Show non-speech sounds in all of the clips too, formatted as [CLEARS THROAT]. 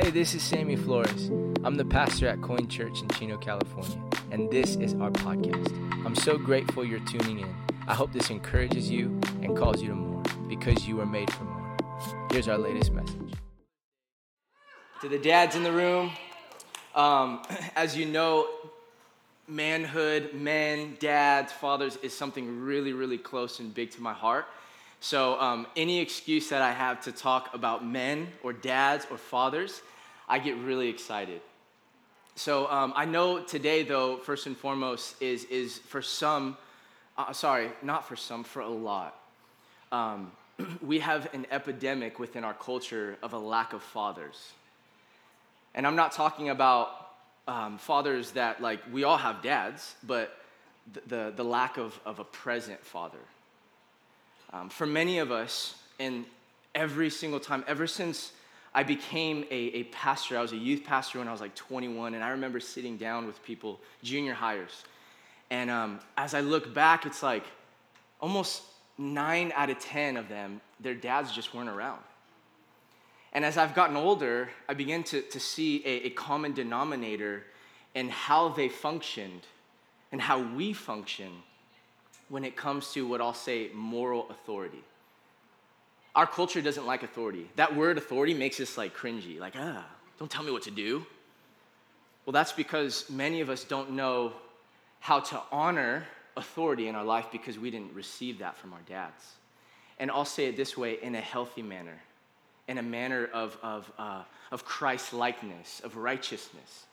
Hey, this is Sammy Flores. I'm the pastor at Coin Church in Chino, California, and this is our podcast. I'm so grateful you're tuning in. I hope this encourages you and calls you to more because you are made for more. Here's our latest message. To the dads in the room, um, [CLEARS THROAT] as you know, manhood, men, dads, fathers is something really, really close and big to my heart. So, um, any excuse that I have to talk about men or dads or fathers, I get really excited. So, um, I know today, though, first and foremost, is, is for some, uh, sorry, not for some, for a lot. Um, [CLEARS THROAT] we have an epidemic within our culture of a lack of fathers. And I'm not talking about um, fathers that, like, we all have dads, but the, the, the lack of, of a present father. Um, for many of us, and every single time, ever since I became a, a pastor, I was a youth pastor when I was like 21, and I remember sitting down with people, junior highers. And um, as I look back, it's like almost nine out of 10 of them, their dads just weren't around. And as I've gotten older, I began to, to see a, a common denominator in how they functioned and how we function when it comes to what I'll say moral authority. Our culture doesn't like authority. That word authority makes us like cringy, like, ah, don't tell me what to do. Well, that's because many of us don't know how to honor authority in our life because we didn't receive that from our dads. And I'll say it this way in a healthy manner, in a manner of, of, uh, of Christ likeness, of righteousness.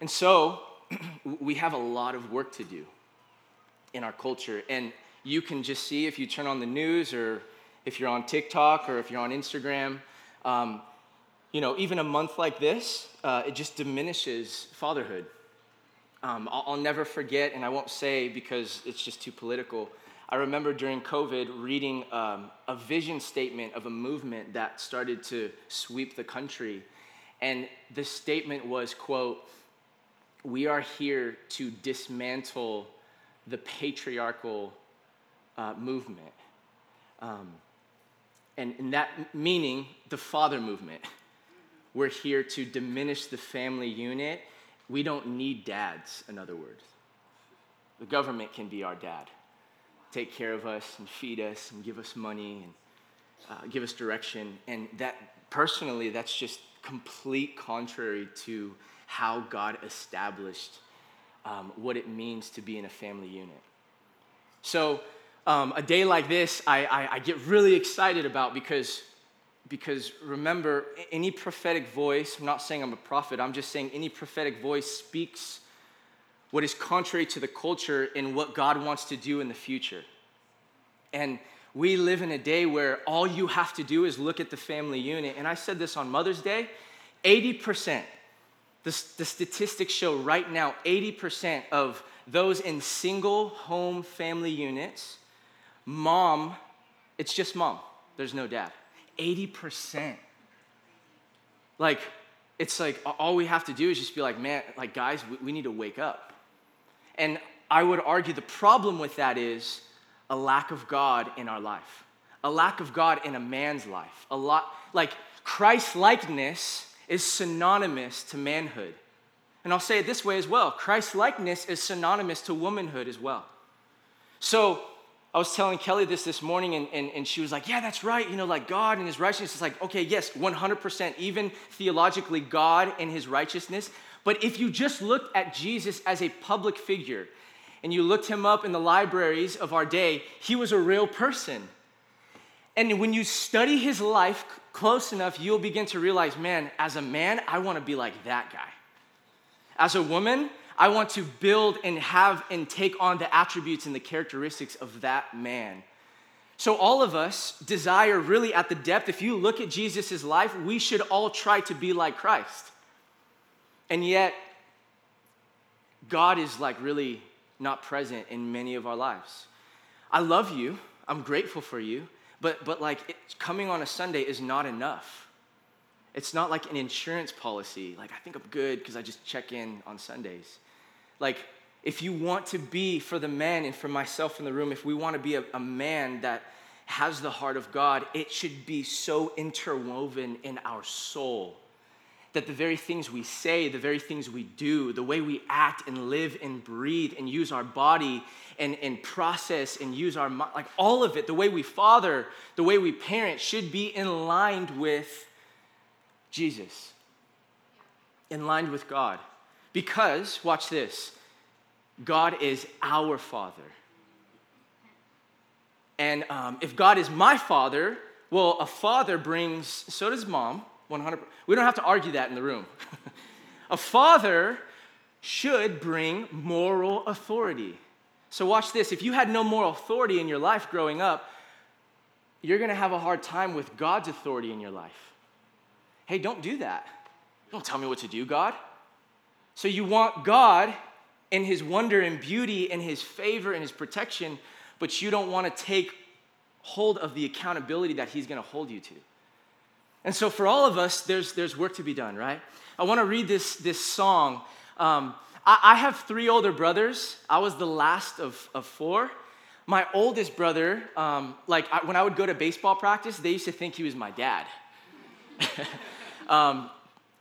And so [CLEARS THROAT] we have a lot of work to do in our culture. And you can just see if you turn on the news or if you're on TikTok or if you're on Instagram, um, you know, even a month like this, uh, it just diminishes fatherhood. Um, I'll, I'll, never forget, and I won't say because it's just too political. I remember during COVID reading um, a vision statement of a movement that started to sweep the country. And the statement was, quote, we are here to dismantle the patriarchal uh, movement. Um, and, and that meaning the father movement. We're here to diminish the family unit. We don't need dads, in other words. The government can be our dad, take care of us and feed us and give us money and uh, give us direction. And that, personally, that's just complete contrary to how God established um, what it means to be in a family unit. So, um, a day like this, I, I, I get really excited about because, because remember, any prophetic voice, I'm not saying I'm a prophet, I'm just saying any prophetic voice speaks what is contrary to the culture and what God wants to do in the future. And we live in a day where all you have to do is look at the family unit. And I said this on Mother's Day 80%, the, the statistics show right now 80% of those in single home family units, mom, it's just mom, there's no dad. 80%. Like, it's like all we have to do is just be like, man, like, guys, we, we need to wake up. And I would argue the problem with that is a lack of God in our life, a lack of God in a man's life. A lot, like, Christ likeness is synonymous to manhood. And I'll say it this way as well Christ likeness is synonymous to womanhood as well. So I was telling Kelly this this morning, and, and, and she was like, Yeah, that's right. You know, like God and his righteousness is like, okay, yes, 100%, even theologically, God and his righteousness. But if you just looked at Jesus as a public figure and you looked him up in the libraries of our day, he was a real person. And when you study his life close enough, you'll begin to realize, man, as a man, I want to be like that guy. As a woman, I want to build and have and take on the attributes and the characteristics of that man. So, all of us desire really at the depth, if you look at Jesus' life, we should all try to be like Christ. And yet, God is like really not present in many of our lives. I love you, I'm grateful for you, but, but like coming on a Sunday is not enough. It's not like an insurance policy. Like, I think I'm good because I just check in on Sundays. Like, if you want to be for the men and for myself in the room, if we want to be a, a man that has the heart of God, it should be so interwoven in our soul that the very things we say, the very things we do, the way we act and live and breathe and use our body and, and process and use our mind, like all of it, the way we father, the way we parent should be in line with Jesus, in line with God. Because, watch this, God is our Father. And um, if God is my Father, well, a father brings, so does mom, 100 We don't have to argue that in the room. [LAUGHS] a father should bring moral authority. So, watch this. If you had no moral authority in your life growing up, you're going to have a hard time with God's authority in your life. Hey, don't do that. Don't tell me what to do, God. So, you want God and His wonder and beauty and His favor and His protection, but you don't want to take hold of the accountability that He's going to hold you to. And so, for all of us, there's, there's work to be done, right? I want to read this, this song. Um, I, I, have three older brothers. I was the last of, of four. My oldest brother, um, like I, when I would go to baseball practice, they used to think he was my dad. [LAUGHS] um,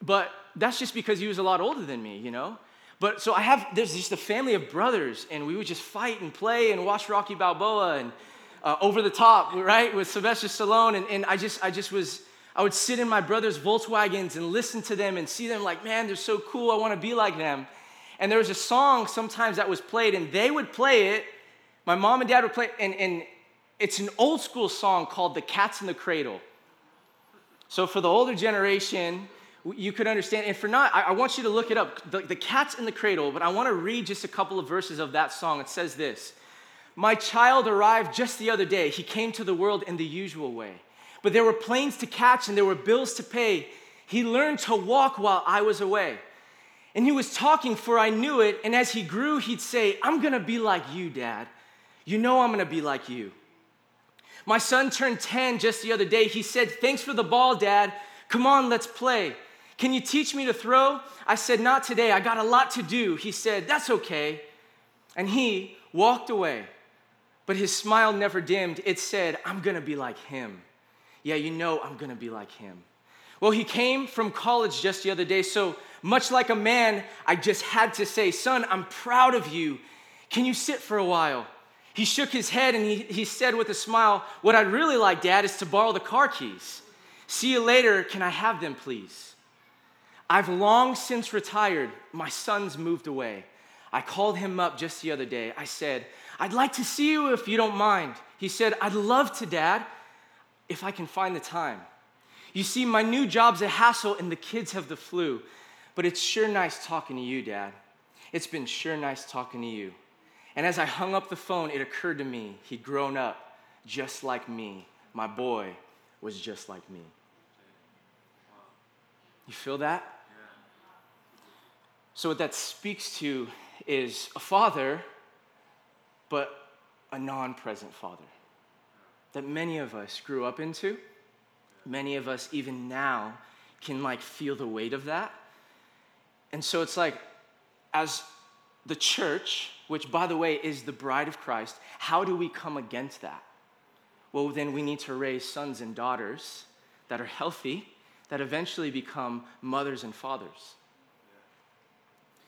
but that's just because he was a lot older than me, you know? But so I have, there's just a family of brothers, and we would just fight and play and watch Rocky Balboa and uh, Over the Top, right, with Sylvester Stallone. And, and I, just, I just was, I would sit in my brother's Volkswagens and listen to them and see them like, man, they're so cool. I want to be like them. And there was a song sometimes that was played, and they would play it. My mom and dad would play it, and, and it's an old school song called The Cat's in the Cradle. So for the older generation, you could understand. And for not, I, I want you to look it up. The, the cat's in the cradle, but I want to read just a couple of verses of that song. It says this My child arrived just the other day. He came to the world in the usual way. But there were planes to catch and there were bills to pay. He learned to walk while I was away. And he was talking, for I knew it. And as he grew, he'd say, I'm gonna be like you, Dad. You know I'm gonna be like you. My son turned 10 just the other day. He said, Thanks for the ball, Dad. Come on, let's play. Can you teach me to throw? I said, Not today. I got a lot to do. He said, That's okay. And he walked away. But his smile never dimmed. It said, I'm gonna be like him. Yeah, you know I'm gonna be like him. Well, he came from college just the other day, so much like a man, I just had to say, Son, I'm proud of you. Can you sit for a while? He shook his head and he, he said with a smile, What I'd really like, Dad, is to borrow the car keys. See you later. Can I have them, please? I've long since retired. My son's moved away. I called him up just the other day. I said, I'd like to see you if you don't mind. He said, I'd love to, Dad, if I can find the time. You see, my new job's a hassle and the kids have the flu, but it's sure nice talking to you, Dad. It's been sure nice talking to you. And as I hung up the phone, it occurred to me he'd grown up just like me. My boy was just like me. You feel that? So, what that speaks to is a father, but a non present father that many of us grew up into. Many of us, even now, can like feel the weight of that. And so it's like, as the church, which by the way is the bride of Christ, how do we come against that? Well, then we need to raise sons and daughters that are healthy, that eventually become mothers and fathers.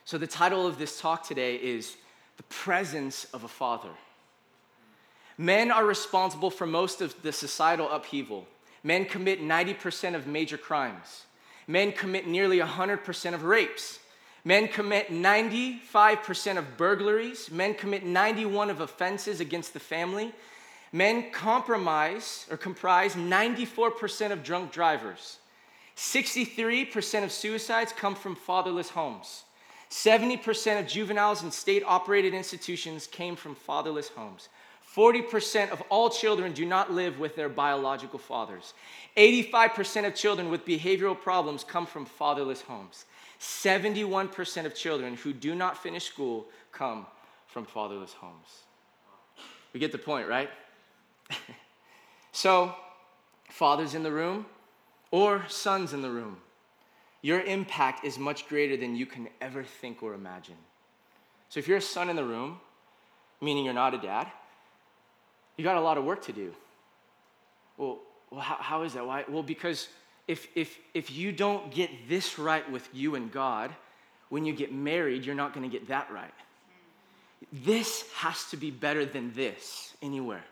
So, the title of this talk today is The Presence of a Father. Men are responsible for most of the societal upheaval. Men commit 90% of major crimes. Men commit nearly 100% of rapes. Men commit 95% of burglaries. Men commit 91 of offenses against the family. Men compromise or comprise 94% of drunk drivers. 63% of suicides come from fatherless homes. 70% of juveniles in state operated institutions came from fatherless homes. 40% of all children do not live with their biological fathers. 85% of children with behavioral problems come from fatherless homes. 71% of children who do not finish school come from fatherless homes. We get the point, right? [LAUGHS] so, fathers in the room or sons in the room, your impact is much greater than you can ever think or imagine. So if you're a son in the room, meaning you're not a dad, you got a lot of work to do. Well, well how, how is that? Why? Well, because if, if, if you don't get this right with you and God, when you get married, you're not going to get that right. This has to be better than this anywhere.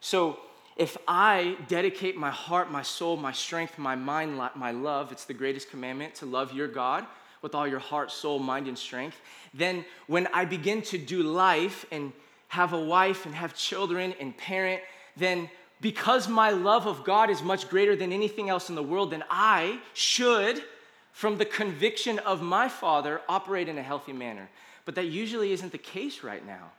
So if I dedicate my heart, my soul, my strength, my mind, my love, it's the greatest commandment to love your God with all your heart, soul, mind, and strength, then when I begin to do life and have a wife and have children and parent, then because my love of God is much greater than anything else in the world, then I should, from the conviction of my Father, operate in a healthy manner. But that usually isn't the case right now.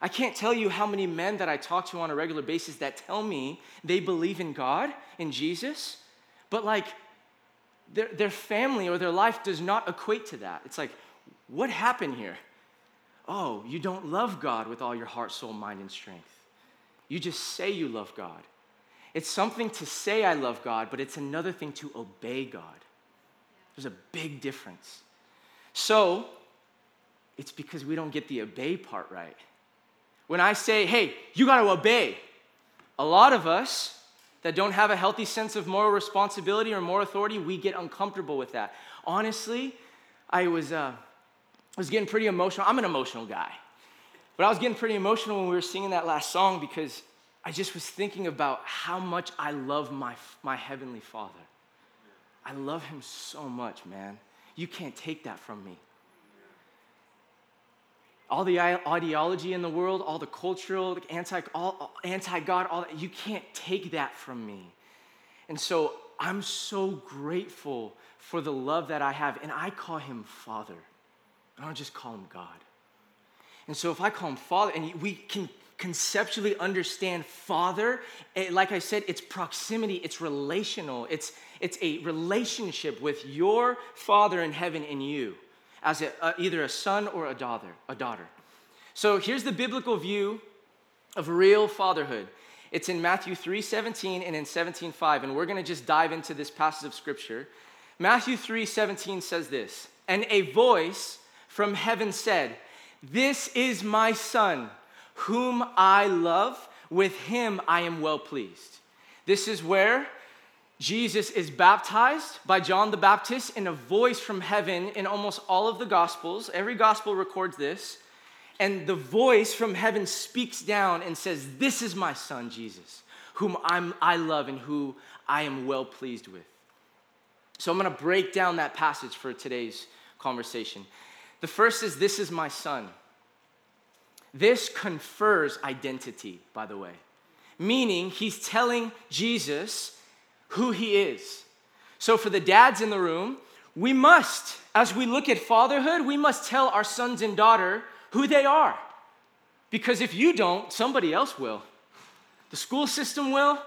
I can't tell you how many men that I talk to on a regular basis that tell me they believe in God, in Jesus, but like their, their family or their life does not equate to that. It's like, what happened here? Oh, you don't love God with all your heart, soul, mind, and strength. You just say you love God. It's something to say I love God, but it's another thing to obey God. There's a big difference. So, it's because we don't get the obey part right. When I say, hey, you got to obey, a lot of us that don't have a healthy sense of moral responsibility or moral authority, we get uncomfortable with that. Honestly, I was, uh, was getting pretty emotional. I'm an emotional guy. But I was getting pretty emotional when we were singing that last song because I just was thinking about how much I love my, my Heavenly Father. I love Him so much, man. You can't take that from me. All the ideology in the world, all the cultural, anti, all, anti-God, all that, you can't take that from me. And so I'm so grateful for the love that I have. And I call him Father. I don't just call him God. And so if I call him Father, and we can conceptually understand Father, eh, like I said, it's proximity, it's relational, it's, it's a relationship with your Father in heaven and you as a, uh, either a son or a daughter, a daughter. So here's the biblical view of real fatherhood. It's in Matthew 3 17 and in 17 5. And we're going to just dive into this passage of scripture. Matthew 3 17 says this And a voice from heaven said, this is my son, whom I love. With him I am well pleased. This is where Jesus is baptized by John the Baptist in a voice from heaven in almost all of the Gospels. Every Gospel records this. And the voice from heaven speaks down and says, This is my son, Jesus, whom I'm, I love and who I am well pleased with. So I'm going to break down that passage for today's conversation. The first is, This is my son. This confers identity, by the way, meaning he's telling Jesus who he is. So, for the dads in the room, we must, as we look at fatherhood, we must tell our sons and daughter who they are. Because if you don't, somebody else will. The school system will,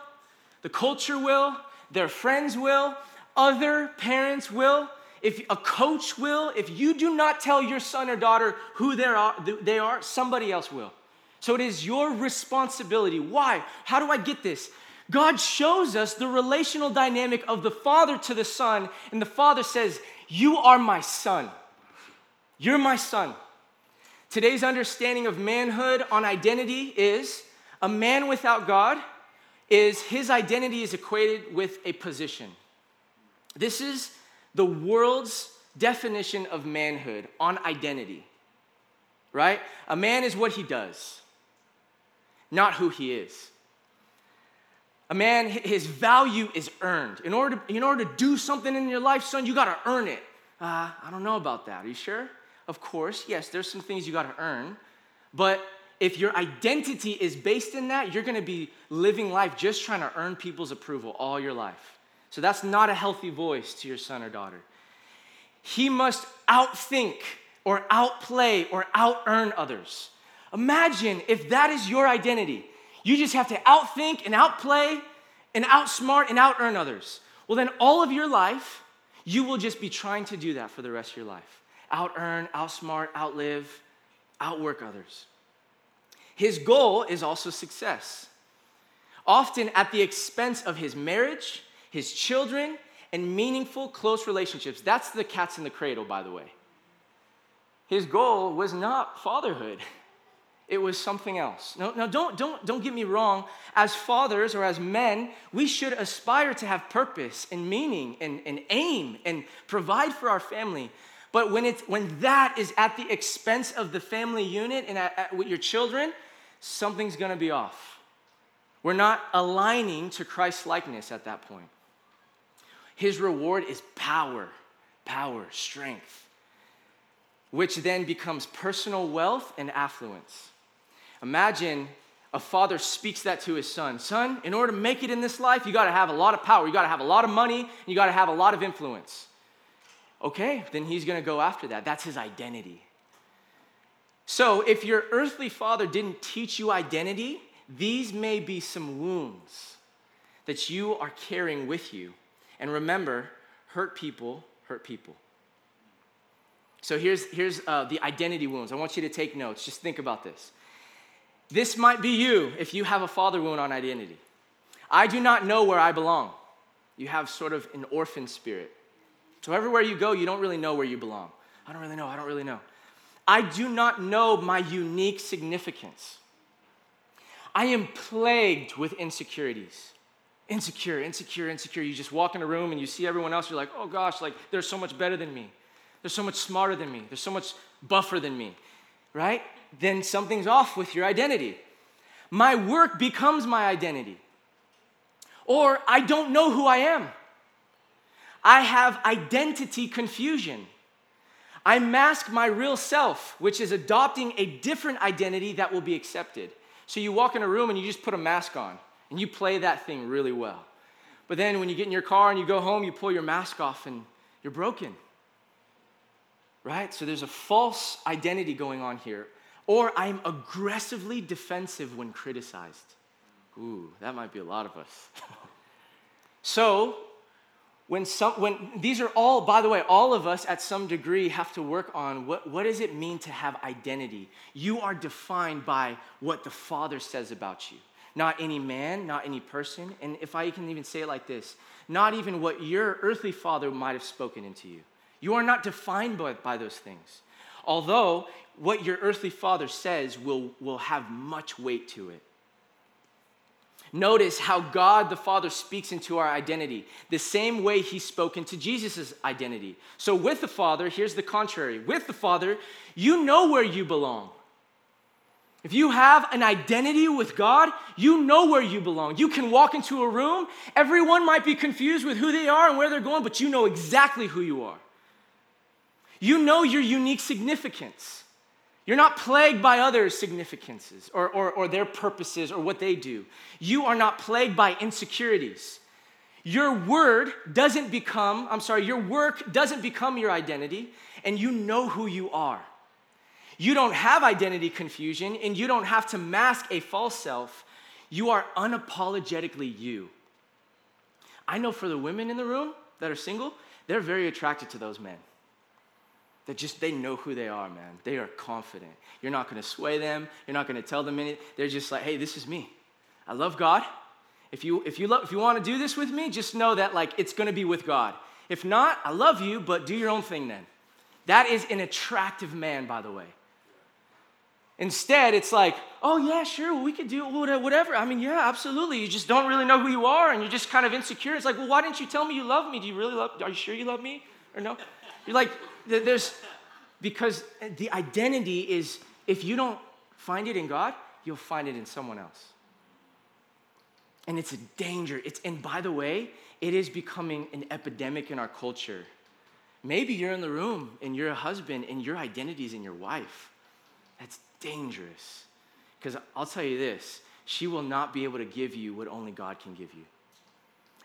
the culture will, their friends will, other parents will if a coach will, if you do not tell your son or daughter who they are, they are, somebody else will. So it is your responsibility. Why? How do I get this? God shows us the relational dynamic of the father to the son, and the father says, You are my son. You're my son. Today's understanding of manhood on identity is a man without God is his identity is equated with a position. This is the world's definition of manhood on identity, right? A man is what he does, not who he is. A man, his value is earned. In order to, in order to do something in your life, son, you got to earn it. Uh, I don't know about that. Are you sure? Of course, yes, there's some things you got to earn. But if your identity is based in that, you're to be living life just trying to earn people's approval all your life. So that's not a healthy voice to your son or daughter. He must outthink or outplay or out earn others. Imagine if that is your identity. You just have to outthink and outplay and outsmart and out earn others. Well, then all of your life, you will just be trying to do that for the rest of your life. Out earn, outsmart, outlive, outwork others. His goal is also success, often at the expense of his marriage his children, and meaningful, close relationships. That's the cats in the cradle, by the way. His goal was not fatherhood, [LAUGHS] It was something else. Now, now don't, don't, don't get me wrong. As fathers or as men, we should aspire to have purpose and meaning and, and aim and provide for our family. But when, it's, when that is at the expense of the family unit and at, at, with your children, something's gonna be off. We're not aligning to Christ's likeness at that point. His reward is power, power, strength, which then becomes personal wealth and affluence. Imagine a father speaks that to his son Son, in order to make it in this life, you gotta have a lot of power, you gotta have a lot of money, you gotta have a lot of influence. Okay, then he's gonna go after that. That's his identity. So if your earthly father didn't teach you identity, these may be some wounds that you are carrying with you. And remember, hurt people hurt people. So here's, here's uh, the identity wounds. I want you to take notes. Just think about this. This might be you if you have a father wound on identity. I do not know where I belong. You have sort of an orphan spirit. So everywhere you go, you don't really know where you belong. I don't really know. I don't really know. I do not know my unique significance. I am plagued with insecurities. Insecure, insecure, insecure. You just walk in a room and you see everyone else, you're like, oh gosh, like they're so much better than me. They're so much smarter than me. They're so much buffer than me, right? Then something's off with your identity. My work becomes my identity. Or I don't know who I am. I have identity confusion. I mask my real self, which is adopting a different identity that will be accepted. So you walk in a room and you just put a mask on and you play that thing really well. But then when you get in your car and you go home, you pull your mask off and you're broken. Right? So there's a false identity going on here. Or I'm aggressively defensive when criticized. Ooh, that might be a lot of us. [LAUGHS] so when some when these are all by the way all of us at some degree have to work on what, what does it mean to have identity you are defined by what the father says about you not any man not any person and if i can even say it like this not even what your earthly father might have spoken into you you are not defined by, by those things although what your earthly father says will, will have much weight to it Notice how God the Father speaks into our identity, the same way He spoke into Jesus' identity. So, with the Father, here's the contrary. With the Father, you know where you belong. If you have an identity with God, you know where you belong. You can walk into a room, everyone might be confused with who they are and where they're going, but you know exactly who you are. You know your unique significance. You're not plagued by others' significances or, or, or their purposes or what they do. You are not plagued by insecurities. Your word doesn't become, I'm sorry, your work doesn't become your identity, and you know who you are. You don't have identity confusion, and you don't have to mask a false self. You are unapologetically you. I know for the women in the room that are single, they're very attracted to those men They just they know who they are, man. They are confident. You're not going to sway them. You're not going to tell them anything. They're just like, hey, this is me. I love God. If you if you love, if you want to do this with me, just know that like it's going to be with God. If not, I love you, but do your own thing then. That is an attractive man, by the way. Instead, it's like, oh yeah, sure, we could do whatever. I mean, yeah, absolutely. You just don't really know who you are, and you're just kind of insecure. It's like, well, why didn't you tell me you love me? Do you really love? Are you sure you love me or no? You're like, there's, because the identity is, if you don't find it in God, you'll find it in someone else. And it's a danger. It's, and by the way, it is becoming an epidemic in our culture. Maybe you're in the room and you're a husband and your identity is in your wife. That's dangerous. Because I'll tell you this she will not be able to give you what only God can give you.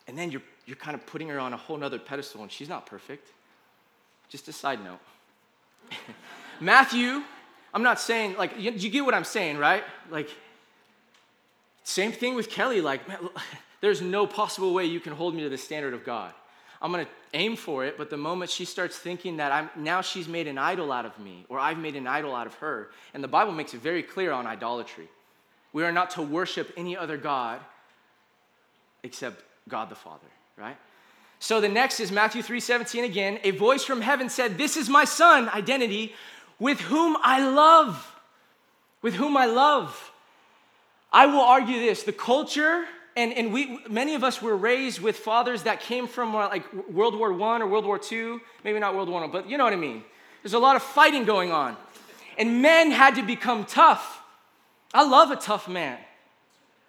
And then you're, you're kind of putting her on a whole nother pedestal, and she's not perfect. Just a side note. [LAUGHS] Matthew, I'm not saying, like, you, you, get what I'm saying, right? Like, same thing with Kelly. Like, man, [LAUGHS] there's no possible way you can hold me to the standard of God. I'm gonna aim for it, but the moment she starts thinking that I'm now she's made an idol out of me, or I've made an idol out of her, and the Bible makes it very clear on idolatry. We are not to worship any other God except God the Father, right? So the next is Matthew 3:17 again. A voice from heaven said, "This is my son, identity, with whom I love." with whom I love. I will argue this the culture, and, and we, many of us were raised with fathers that came from uh, like World War I or World War II, maybe not World War I, but you know what I mean. There's a lot of fighting going on. And men had to become tough. I love a tough man.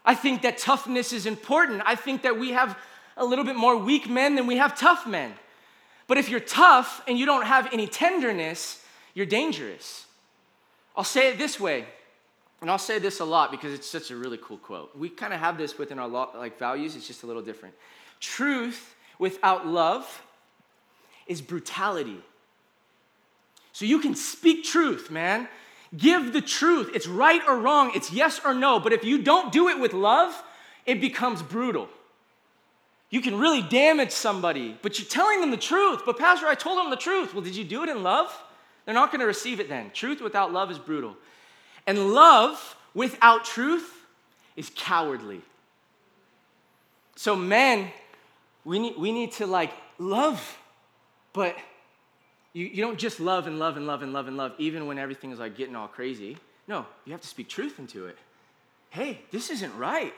I think that toughness is important. I think that we have a little bit more weak men than we have tough men. But if you're tough and you don't have any tenderness, you're dangerous. I'll say it this way and I'll say this a lot because it's such a really cool quote. We kind of have this within our like values, it's just a little different. Truth without love is brutality. So you can speak truth, man. Give the truth. It's right or wrong, it's yes or no. But if you don't do it with love, it becomes brutal. You can really damage somebody, but you're telling them the truth. But, Pastor, I told them the truth. Well, did you do it in love? They're not going to receive it then. Truth without love is brutal. And love without truth is cowardly. So, men, we need, we need to like love, but you, you don't just love and love and love and love and love, even when everything is like getting all crazy. No, you have to speak truth into it. Hey, this isn't right.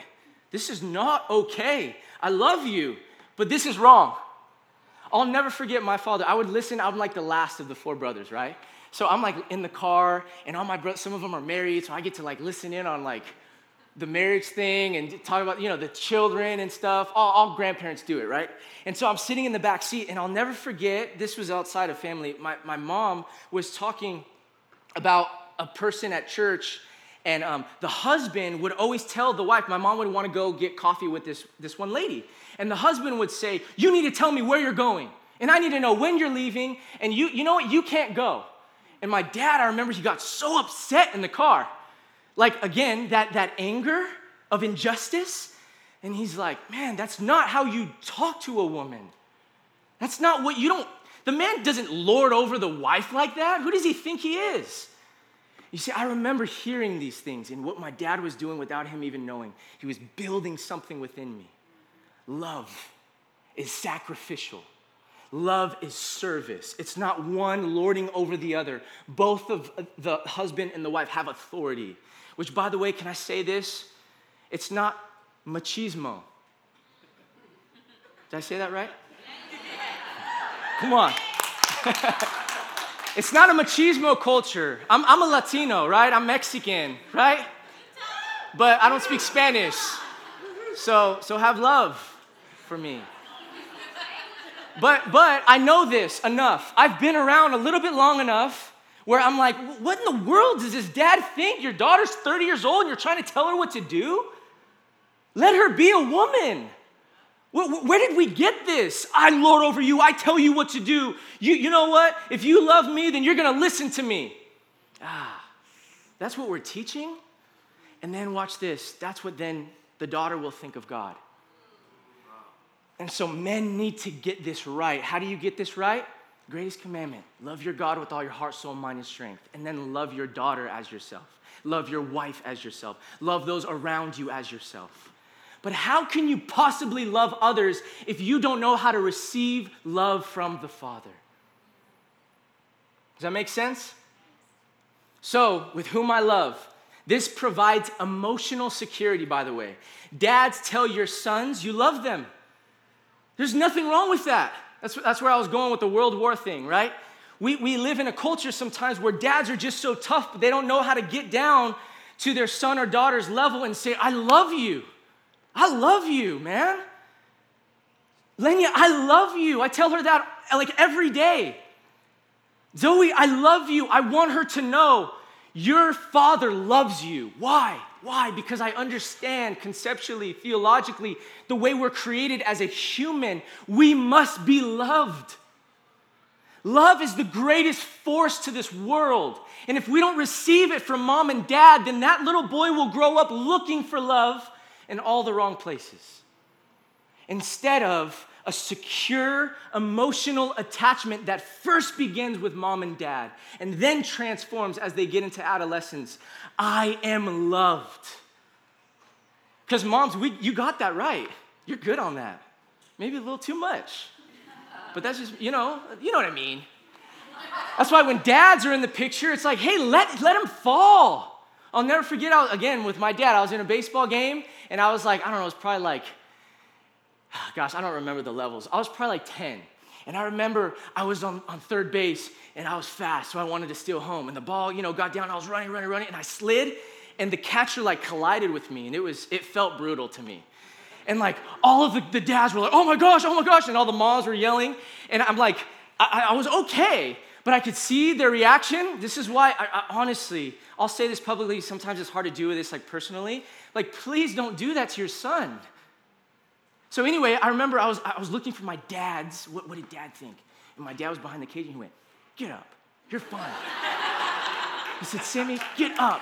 This is not okay. I love you, but this is wrong. I'll never forget my father. I would listen, I'm like the last of the four brothers, right? So I'm like in the car, and all my brothers, some of them are married, so I get to like listen in on like the marriage thing and talk about you know the children and stuff. All, all grandparents do it, right? And so I'm sitting in the back seat, and I'll never forget. This was outside of family. My my mom was talking about a person at church and um, the husband would always tell the wife, my mom would want to go get coffee with this, this one lady. And the husband would say, You need to tell me where you're going. And I need to know when you're leaving. And you, you know what? You can't go. And my dad, I remember he got so upset in the car. Like, again, that, that anger of injustice. And he's like, Man, that's not how you talk to a woman. That's not what you don't, the man doesn't lord over the wife like that. Who does he think he is? You see, I remember hearing these things and what my dad was doing without him even knowing. He was building something within me. Love is sacrificial. Love is service. It's not one lording over the other. Both of the husband and the wife have authority. Which, by the way, can I say this? It's not machismo. Did I say that right? Come on. [LAUGHS] It's not a machismo culture. I'm, I'm a Latino, right? I'm Mexican, right? But I don't speak Spanish. So, so have love for me. But, but I know this enough. I've been around a little bit long enough where I'm like, what in the world does this dad think? Your daughter's 30 years old and you're trying to tell her what to do? Let her be a woman. Where did we get this? I lord over you. I tell you what to do. You, you know what? If you love me, then you're going to listen to me. Ah, that's what we're teaching. And then watch this. That's what then the daughter will think of God. And so men need to get this right. How do you get this right? Greatest commandment love your God with all your heart, soul, mind, and strength. And then love your daughter as yourself. Love your wife as yourself. Love those around you as yourself. But how can you possibly love others if you don't know how to receive love from the Father? Does that make sense? So, with whom I love, this provides emotional security, by the way. Dads, tell your sons you love them. There's nothing wrong with that. That's, that's where I was going with the World War thing, right? We, we live in a culture sometimes where dads are just so tough, but they don't know how to get down to their son or daughter's level and say, I love you. I love you, man. Lenya, I love you. I tell her that like every day. Zoe, I love you. I want her to know your father loves you. Why? Why? Because I understand conceptually, theologically, the way we're created as a human, we must be loved. Love is the greatest force to this world. And if we don't receive it from mom and dad, then that little boy will grow up looking for love in all the wrong places. Instead of a secure emotional attachment that first begins with mom and dad and then transforms as they get into adolescence. I am loved. Because moms, we, you got that right. You're good on that. Maybe a little too much. But that's just, you know, you know what I mean. That's why when dads are in the picture, it's like, hey, let, let him fall I'll never forget, I again, with my dad, I was in a baseball game, and I was like, I don't know, it was probably like, [SIGHS] gosh, I don't remember the levels. I was probably like 10. And I remember I was on, on third base, and I was fast, so I wanted to steal home. And the ball, you know, got down, I was running, running, running, and I slid, and the catcher like collided with me, and it was, it felt brutal to me. And like all of the, the dads were like, oh my gosh, oh my gosh, and all the moms were yelling. And I'm like, I, I was okay, but I could see their reaction. This is why, I, I, honestly, I'll say this publicly. Sometimes it's hard to do this, like personally. Like, please don't do that to your son. So anyway, I remember I was, I was looking for my dad's. What, what did dad think? And my dad was behind the cage, and he went, "Get up, you're fine." he said, "Sammy, get up."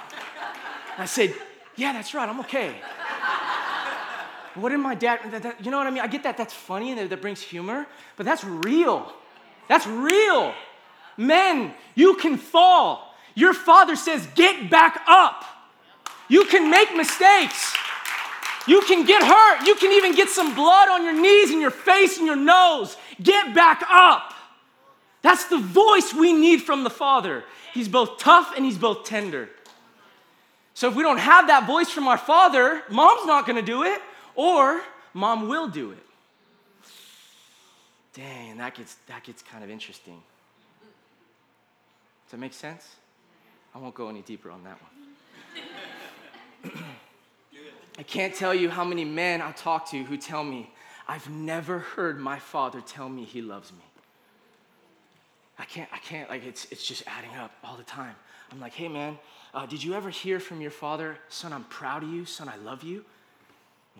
And I said, "Yeah, that's right. I'm okay." what did my dad? That, that, you know what I mean? I get that. That's funny and that, that brings humor, but that's real. That's real. Men, you can fall. Your father says, get back up. You can make mistakes. You can get hurt. You can even get some blood on your knees and your face and your nose. Get back up. That's the voice we need from the Father. He's both tough and he's both tender. So if we don't have that voice from our Father, mom's not going to do it, or mom will do it. Dang, that gets, that gets kind of interesting. Does that make sense? I won't go any deeper on that one. I can't tell you how many men I talk to who tell me, I've never heard my father tell me he loves me. I can't, I can't, like, it's, it's just adding up all the time. I'm like, hey, man, uh, did you ever hear from your father, son, I'm proud of you, son, I love you?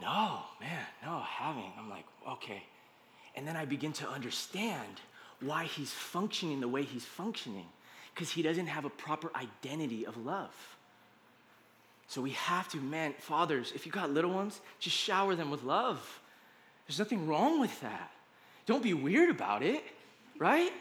No, man, no, I haven't. I'm like, okay. And then I begin to understand why he's functioning the way he's functioning because he doesn't have a proper identity of love. So we have to, man, fathers, if you got little ones, just shower them with love. There's nothing wrong with that. Don't be weird about it, right?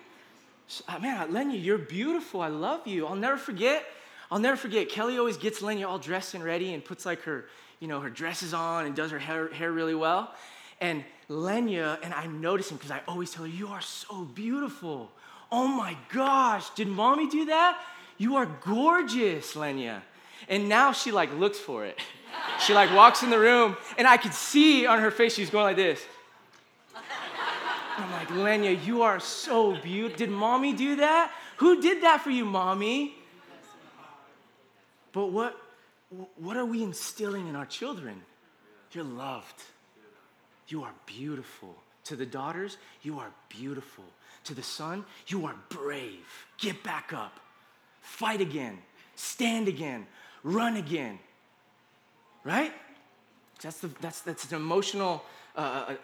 So, uh, man, Lenya, you're beautiful. I love you. I'll never forget. I'll never forget. Kelly always gets Lenya all dressed and ready and puts like her, you know, her dresses on and does her hair, hair really well. And Lenya, and I'm noticing because I always tell her, You are so beautiful. Oh my gosh, did mommy do that? You are gorgeous, Lenya. And now she like looks for it. She like walks in the room, and I could see on her face she's going like this. I'm like, Lenya, you are so beautiful. Did mommy do that? Who did that for you, mommy? But what, what are we instilling in our children? You're loved. You are beautiful. To the daughters, you are beautiful. To the son, you are brave. Get back up. Fight again. Stand again. Run again. Right? That's, the, that's, that's an emotional, uh, uh, uh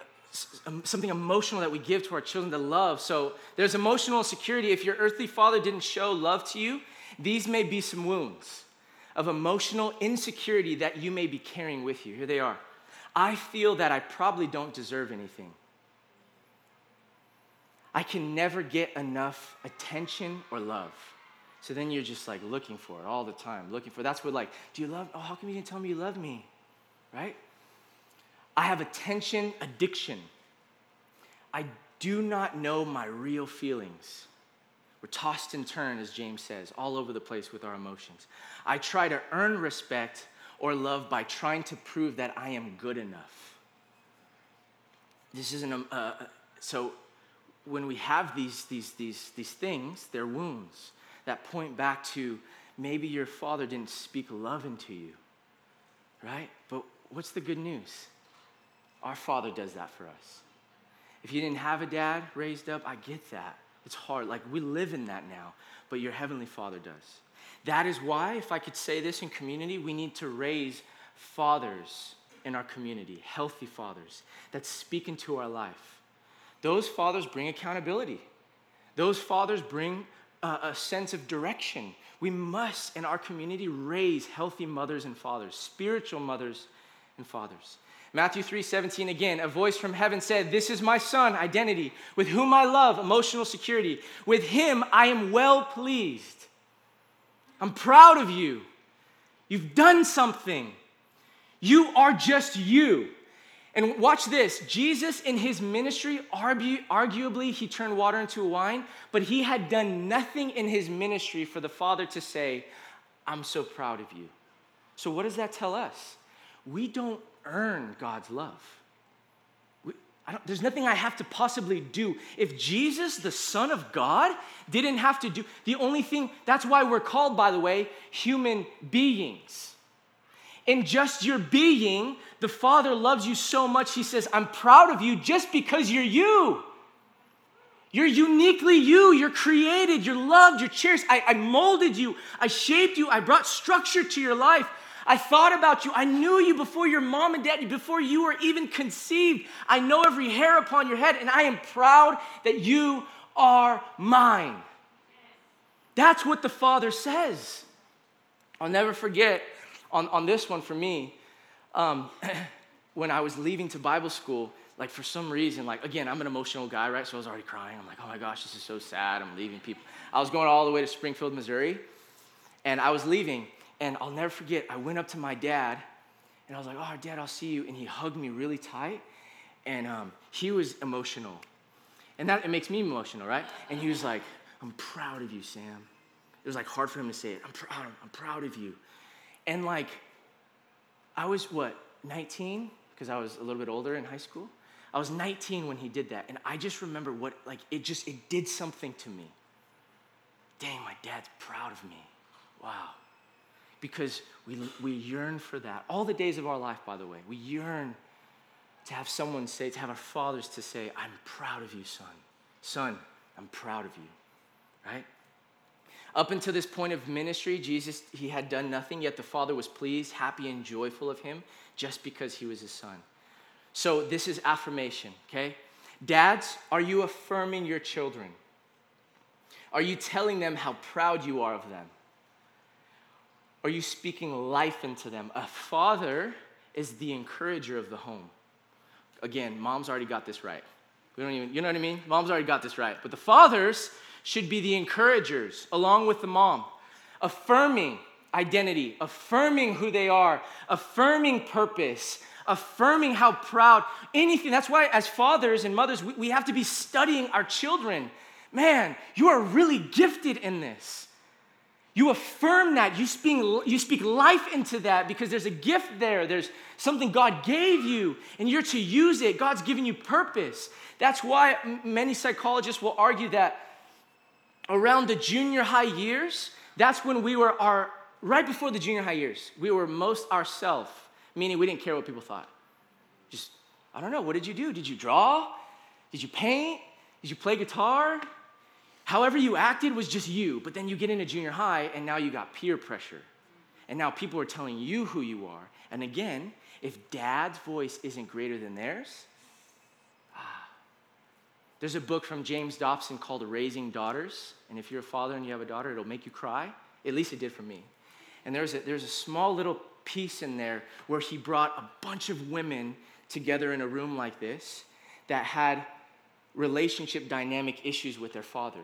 um, something emotional that we give to our children to love. So there's emotional security. If your earthly father didn't show love to you, these may be some wounds of emotional insecurity that you may be carrying with you. Here they are. I feel that I probably don't deserve anything. I can never get enough attention or love. So then you're just like looking for it all the time, looking for that's what like, do you love? Oh, how come you didn't tell me you love me? Right? I have attention addiction. I do not know my real feelings. We're tossed and turned, as James says, all over the place with our emotions. I try to earn respect or love by trying to prove that I am good enough. This isn't a, uh, so when we have these, these, these, these things, they're wounds that point back to maybe your father didn't speak love into you, right? But what's the good news? Our father does that for us. If you didn't have a dad raised up, I get that. It's hard. Like we live in that now, but your heavenly father does. That is why, if I could say this in community, we need to raise fathers in our community, healthy fathers that speak into our life. Those fathers bring accountability, those fathers bring a, a sense of direction. We must, in our community, raise healthy mothers and fathers, spiritual mothers and fathers. Matthew 3 17, again, a voice from heaven said, This is my son, identity, with whom I love, emotional security. With him I am well pleased. I'm proud of you. You've done something. You are just you. And watch this Jesus, in his ministry, argue, arguably, he turned water into wine, but he had done nothing in his ministry for the Father to say, I'm so proud of you. So, what does that tell us? We don't earn God's love. There's nothing I have to possibly do. If Jesus, the Son of God, didn't have to do, the only thing, that's why we're called, by the way, human beings. In just your being, the Father loves you so much, He says, I'm proud of you just because you're you. You're uniquely you. You're created. You're loved. You're cherished. I, I, molded you. I shaped you. I brought structure to your life. I thought about you. I knew you before your mom and dad, before you were even conceived. I know every hair upon your head, and I am proud that you are mine. That's what the Father says. I'll never forget on, on this one for me, um, [CLEARS THROAT] when I was leaving to Bible school, like for some reason, like again, I'm an emotional guy, right? So I was already crying. I'm like, oh my gosh, this is so sad. I'm leaving people. I was going all the way to Springfield, Missouri, and I was leaving, and I'll never forget, I went up to my dad, and I was like, oh, dad, I'll see you. And he hugged me really tight, and um, he was emotional. And that it makes me emotional, right? And he was like, I'm proud of you, Sam. It was like hard for him to say it. I'm proud, I'm proud of you. And like, I was what, 19? Because I was a little bit older in high school. I was 19 when he did that. And I just remember what, like, it just, it did something to me. Dang, my dad's proud of me. Wow. Because we, we yearn for that. All the days of our life, by the way, we yearn to have someone say, to have our fathers to say, I'm proud of you, son. Son, I'm proud of you, right? Up until this point of ministry, Jesus, he had done nothing, yet the Father was pleased, happy, and joyful of him just because he was his son. So this is affirmation, okay? Dads, are you affirming your children? Are you telling them how proud you are of them? Are you speaking life into them? A father is the encourager of the home. Again, mom's already got this right. We don't even, you know what I mean? Mom's already got this right. But the fathers should be the encouragers along with the mom, affirming identity, affirming who they are, affirming purpose, affirming how proud, anything. That's why, as fathers and mothers, we, we have to be studying our children. Man, you are really gifted in this. You affirm that. You speak, you speak life into that because there's a gift there. There's something God gave you, and you're to use it. God's given you purpose. That's why many psychologists will argue that around the junior high years, that's when we were our, right before the junior high years, we were most ourself, meaning we didn't care what people thought. Just, I don't know, what did you do? Did you draw? Did you paint? Did you play guitar? However, you acted was just you, but then you get into junior high and now you got peer pressure. And now people are telling you who you are. And again, if dad's voice isn't greater than theirs. There's a book from James Dobson called Raising Daughters. And if you're a father and you have a daughter, it'll make you cry. At least it did for me. And there's a, there's a small little piece in there where he brought a bunch of women together in a room like this that had relationship dynamic issues with their father.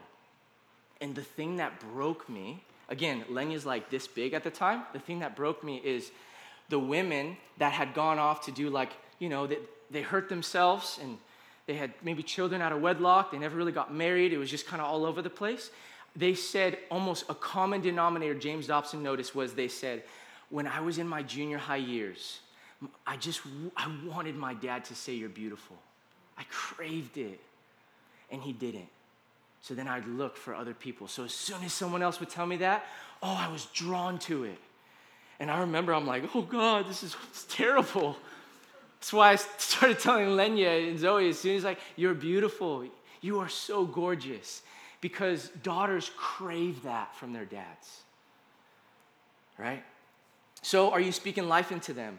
And the thing that broke me, again, Lenya's like this big at the time. The thing that broke me is the women that had gone off to do like, you know, they, they hurt themselves and they had maybe children out of wedlock. They never really got married. It was just kind of all over the place. They said almost a common denominator, James Dobson noticed, was they said, when I was in my junior high years, I just, I wanted my dad to say, You're beautiful. I craved it. And he didn't. So then I'd look for other people. So as soon as someone else would tell me that, oh, I was drawn to it. And I remember I'm like, oh God, this is terrible. That's why I [LAUGHS] started telling Lenya and Zoe as soon as like, you're beautiful. You are so gorgeous. Because daughters crave that from their dads. Right? So are you speaking life into them?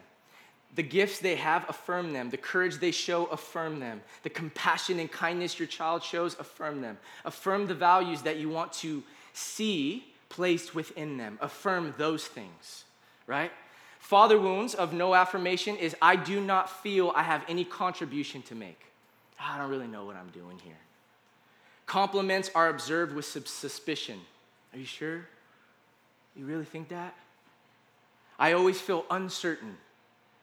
The gifts they have, affirm them. The courage they show, affirm them. The compassion and kindness your child shows, affirm them. Affirm the values that you want to see placed within them. Affirm those things, right? Father wounds of no affirmation is I do not feel I have any contribution to make. Ah, I don't really know what I'm doing here. Compliments are observed with suspicion. Are you sure? You really think that? I always feel uncertain.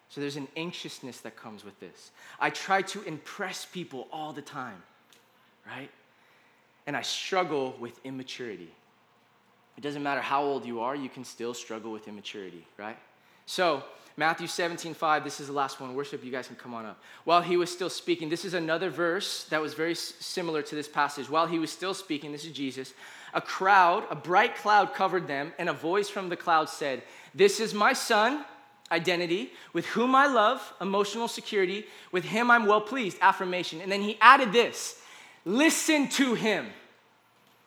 So there's an anxiousness that comes with this. I try to impress people all the time, right? And I struggle with immaturity. It doesn't matter how old you are, you can still struggle with immaturity, right? So, Matthew 17, 5, this is the last one. Worship, you guys can come on up. While he was still speaking, this is another verse that was very similar to this passage. While he was still speaking, this is Jesus, a crowd, a bright cloud covered them, and a voice from the cloud said, This is my son, identity, with whom I love, emotional security, with him I'm well pleased, affirmation. And then he added this listen to him.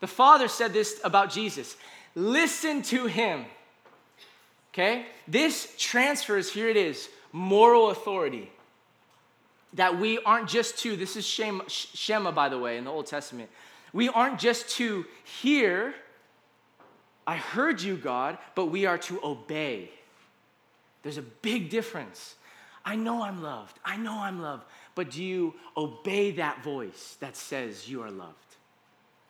The Father said this about Jesus listen to him. Okay? This transfers, here it is, moral authority. That we aren't just to, this is Shema, by the way, in the Old Testament. We aren't just to hear, I heard you, God, but we are to obey. There's a big difference. I know I'm loved. I know I'm loved. But do you obey that voice that says you are loved?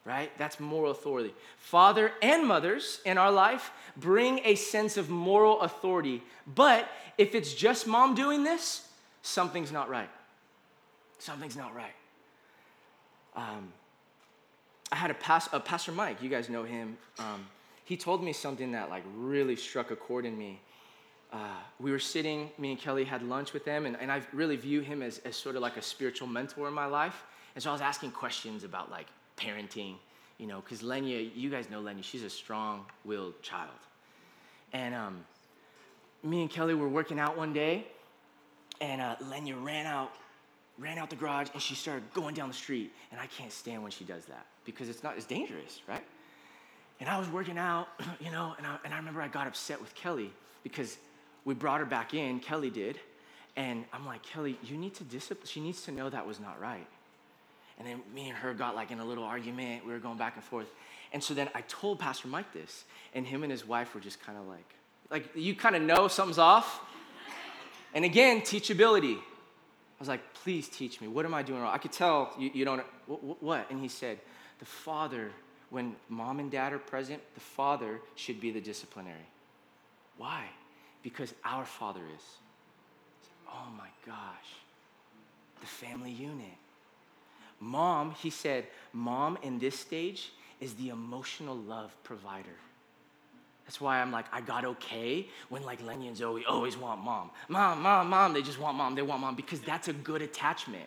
Right? That's moral authority. Father and mothers in our life bring a sense of moral authority. But if it's just mom doing this, something's not right. Something's not right. Um, I had a, past, a pastor Mike, you guys know him. Um, he told me something that like really struck a chord in me. Uh, we were sitting, me and Kelly had lunch with them, and, and I really view him as, as sort of like a spiritual mentor in my life. And so I was asking questions about like parenting, you know, because Lenya, you guys know Lenya, she's a strong willed child. And um, me and Kelly were working out one day, and uh, Lenya ran out, ran out the garage, and she started going down the street. And I can't stand when she does that because it's not, as dangerous, right? And I was working out, [CLEARS THROAT] you know, and I, and I remember I got upset with Kelly because we brought her back in, Kelly did, and I'm like, Kelly, you need to discipline, she needs to know that was not right. And then me and her got like in a little argument. We were going back and forth. And so then I told Pastor Mike this, and him and his wife were just kind of like, like you kind of know something's off. And again, teachability. I was like, please teach me. What am I doing wrong? I could tell you, you don't, what? And he said, the father, when mom and dad are present, the father should be the disciplinary. Why? Because our father is. Oh my gosh. The family unit. Mom, he said, mom in this stage is the emotional love provider. That's why I'm like, I got okay when like Lenny and Zoe always want mom. Mom, mom, mom. They just want mom. They want mom because that's a good attachment.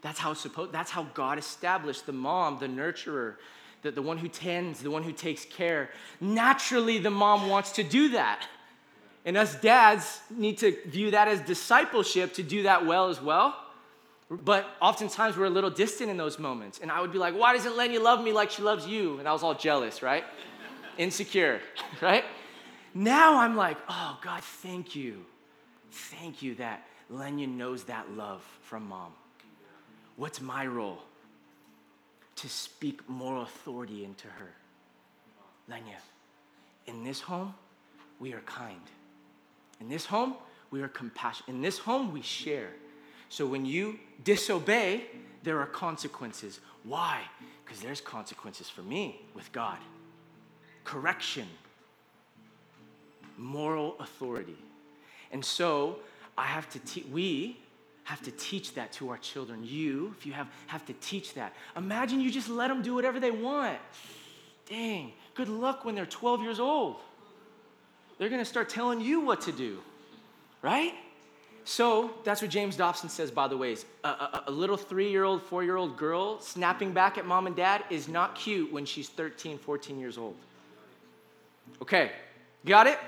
That's how supposed, that's how God established the mom, the nurturer, the, the one who tends, the one who takes care. Naturally, the mom wants to do that. And us dads need to view that as discipleship to do that well as well. But oftentimes we're a little distant in those moments. And I would be like, why doesn't Lenny love me like she loves you? And I was all jealous, right? [LAUGHS] Insecure, [LAUGHS] right? Now I'm like, oh, God, thank you. Thank you that Lenya knows that love from mom. What's my role? To speak moral authority into her. Lenya, in this home, we are kind. In this home, we are compassionate. In this home, we share. So when you disobey, there are consequences. Why? Because there's consequences for me with God. Correction, moral authority. And so I have to teach, we have to teach that to our children. You, if you have, have to teach that. Imagine you just let them do whatever they want. Dang, good luck when they're 12 years old. They're gonna start telling you what to do, right? So that's what James Dobson says, by the way. A, a, a little three year old, four year old girl snapping back at mom and dad is not cute when she's 13, 14 years old. Okay, got it?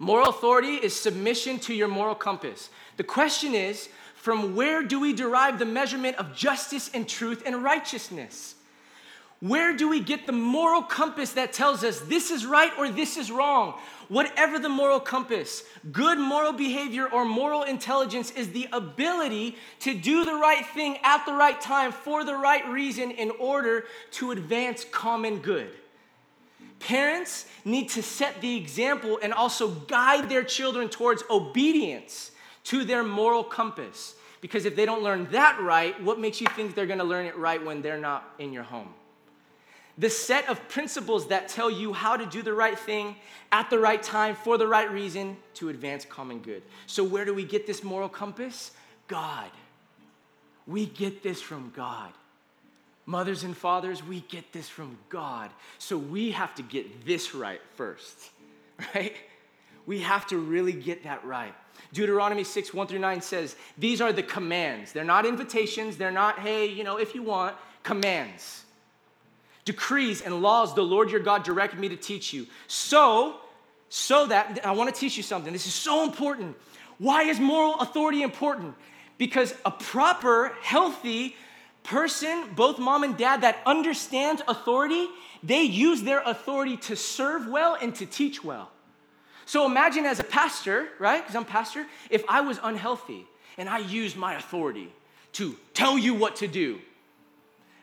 Moral authority is submission to your moral compass. The question is from where do we derive the measurement of justice and truth and righteousness? Where do we get the moral compass that tells us this is right or this is wrong? Whatever the moral compass, good moral behavior or moral intelligence is the ability to do the right thing at the right time for the right reason in order to advance common good. Parents need to set the example and also guide their children towards obedience to their moral compass. Because if they don't learn that right, what makes you think they're gonna learn it right when they're not in your home? The set of principles that tell you how to do the right thing at the right time for the right reason to advance common good. So, where do we get this moral compass? God. We get this from God. Mothers and fathers, we get this from God. So, we have to get this right first, [LAUGHS] right? We have to really get that right. Deuteronomy 6, 1 through 9 says, These are the commands. They're not invitations. They're not, hey, you know, if you want, commands. Decrees and laws the Lord your God directed me to teach you. So, so that, I want to teach you something. This is so important. Why is moral authority important? Because a proper, healthy person, both mom and dad, that understands authority, they use their authority to serve well and to teach well. So imagine as a pastor, right? Because I'm pastor, if I was unhealthy and I used my authority to tell you what to do,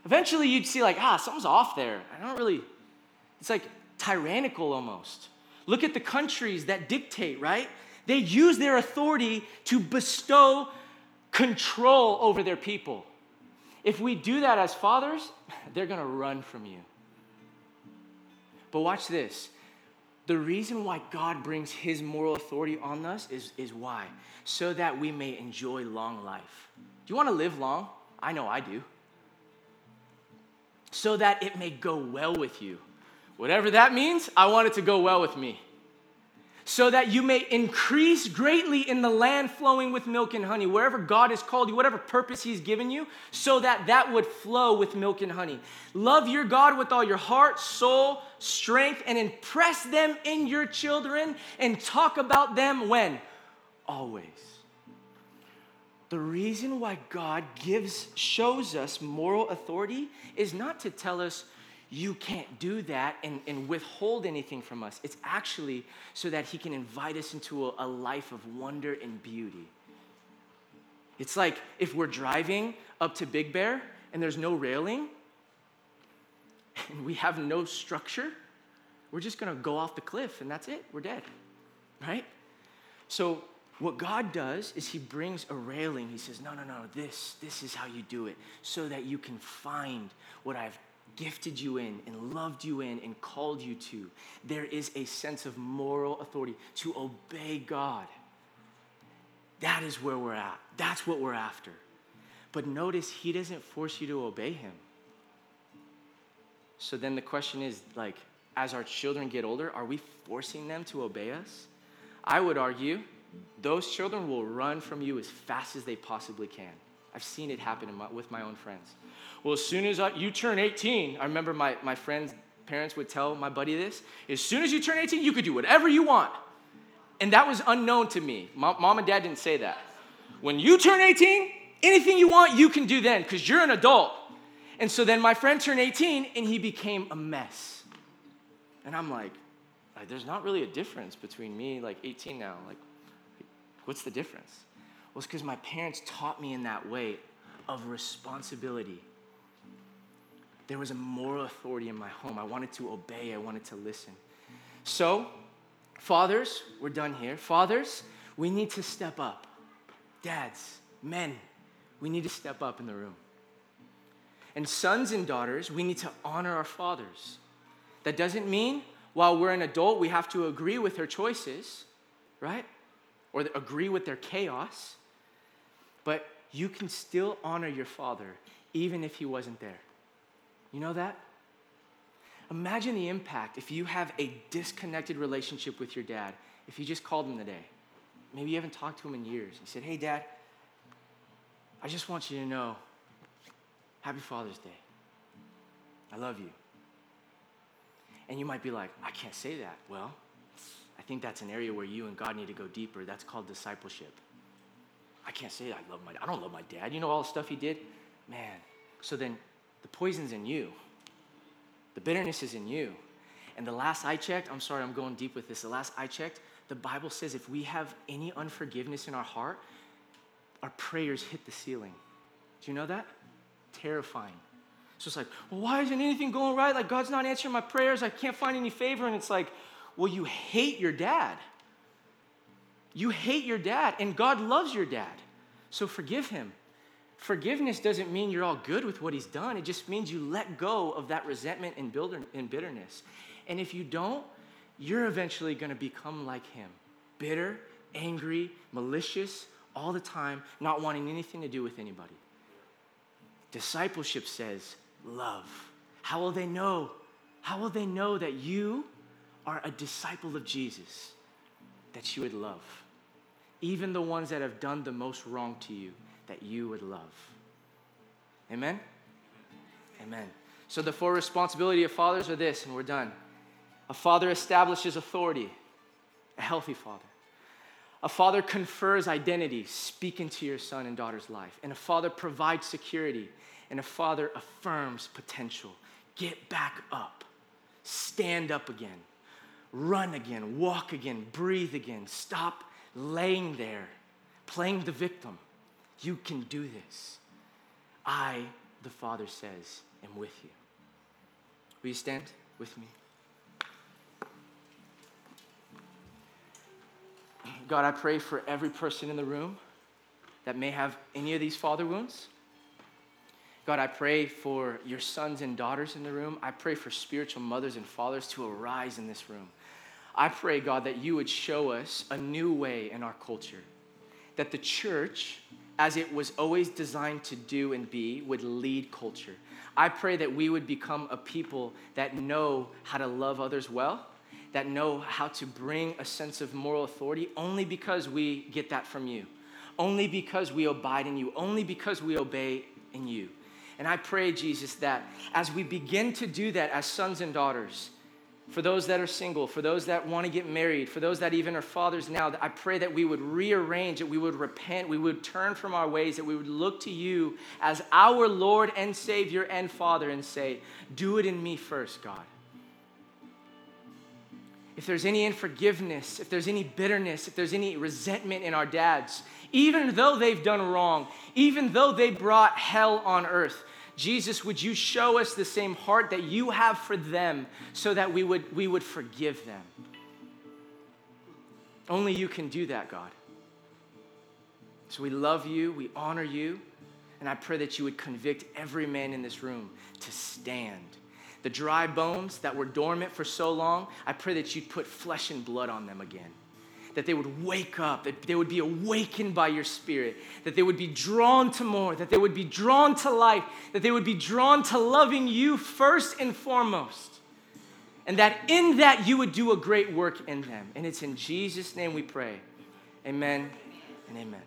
eventually you'd see like, ah, something's off there. I don't really, it's like tyrannical almost. Look at the countries that dictate, right? They use their authority to bestow control over their people. If we do that as fathers, [LAUGHS] they're gonna run from you. But watch this. The reason why God brings his moral authority on us is, is why? So that we may enjoy long life. Do you wanna live long? I know I do. So that it may go well with you. Whatever that means, I want it to go well with me. So that you may increase greatly in the land flowing with milk and honey wherever god has called you whatever purpose he's given you so that that would flow with milk and honey. Love your god with all your heart soul strength and impress them in your children and talk about them when? Always the reason why god gives shows us moral authority is not to tell us you can't do that and, and withhold anything from us. It's actually so that He can invite us into a, a life of wonder and beauty. It's like if we're driving up to Big Bear and there's no railing [LAUGHS] and we have no structure, we're just gonna go off the cliff and that's it, we're dead, right? So, what God does is He brings a railing. He says, No, no, no, this, this is how you do it so that you can find what I've gifted you in and loved you in and called you to. There is a sense of moral authority to obey God. That is where we're at. That's what we're after. But notice he doesn't force you to obey him. So then the question is like as our children get older, are we forcing them to obey us? I would argue those children will run from you as fast as they possibly can. I've seen it happen my, with my own friends. Well, as soon as I, you turn 18, I remember my, my friend's parents would tell my buddy this as soon as you turn 18, you could do whatever you want. And that was unknown to me. Mom, and dad didn't say that. When you turn 18, anything you want, you can do then because you're an adult. And so then my friend turned 18 and he became a mess. And I'm like, like there's not really a difference between me, like 18 now. Like, what's the difference? Well, it's because my parents taught me in that way of responsibility there was a moral authority in my home. I wanted to obey, I wanted to listen. So, fathers, we're done here. Fathers, we need to step up. Dads, men, we need to step up in the room. And sons and daughters, we need to honor our fathers. That doesn't mean while we're an adult, we have to agree with their choices, right? Or agree with their chaos. But you can still honor your father even if he wasn't there. You know that? Imagine the impact if you have a disconnected relationship with your dad, if you just called him today. Maybe you haven't talked to him in years. He said, Hey, dad, I just want you to know Happy Father's Day. I love you. And you might be like, I can't say that. Well, think that's an area where you and God need to go deeper. That's called discipleship. I can't say I love my I don't love my dad. You know all the stuff he did? Man. So then the poison's in you, the bitterness is in you. And the last I checked, I'm sorry, I'm going deep with this. The last I checked, the Bible says if we have any unforgiveness in our heart, our prayers hit the ceiling. Do you know that? Terrifying. So it's like, well, why isn't anything going right? Like, God's not answering my prayers. I can't find any favor. And it's like, well, you hate your dad. You hate your dad, and God loves your dad. So forgive him forgiveness doesn't mean you're all good with what he's done. It just means you let go of that resentment and bitterness. And if you don't, you're eventually going to become like him bitter, angry, malicious, all the time, not wanting anything to do with anybody. Discipleship says love. How will they know? How will they know that you are a disciple of Jesus? that you would love. Even the ones that have done the most wrong to you, that you would love. Amen? Amen. So the four responsibility of fathers are this, and we're done. A father establishes authority, a healthy father. A father confers identity, speak into your son and daughter's life. And a father provides security, and a father affirms potential. Get back up, stand up again, run again, walk again, breathe again. Stop laying there, playing the victim. You can do this. I, the Father says, am with you. Will you stand with me? God, I pray for every person in the room that may have any of these father wounds. God, I pray for your sons and daughters in the room. I pray for spiritual mothers and fathers to arise in this room. I pray, God, that you would show us a new way in our culture, that the church, as it was always designed to do and be, would lead culture. I pray that we would become a people that know how to love others well, that know how to bring a sense of moral authority only because we get that from you, only because we abide in you, only because we obey in you. And I pray, Jesus, that as we begin to do that as sons and daughters, for those that are single, for those that want to get married, for those that even are fathers now, I pray that we would rearrange, that we would repent, we would turn from our ways, that we would look to you as our Lord and Savior and Father and say, Do it in me first, God. If there's any unforgiveness, if there's any bitterness, if there's any resentment in our dads, even though they've done wrong, even though they brought hell on earth, Jesus, would you show us the same heart that you have for them so that we would, we would forgive them? Only you can do that, God. So we love you, we honor you, and I pray that you would convict every man in this room to stand. The dry bones that were dormant for so long, I pray that you'd put flesh and blood on them again that they would wake up, that they would be awakened by your spirit, that they would be drawn to more, that they would be drawn to life, that they would be drawn to loving you first and foremost. And that in that you would do a great work in them. And it's in Jesus' name we pray. Amen and amen.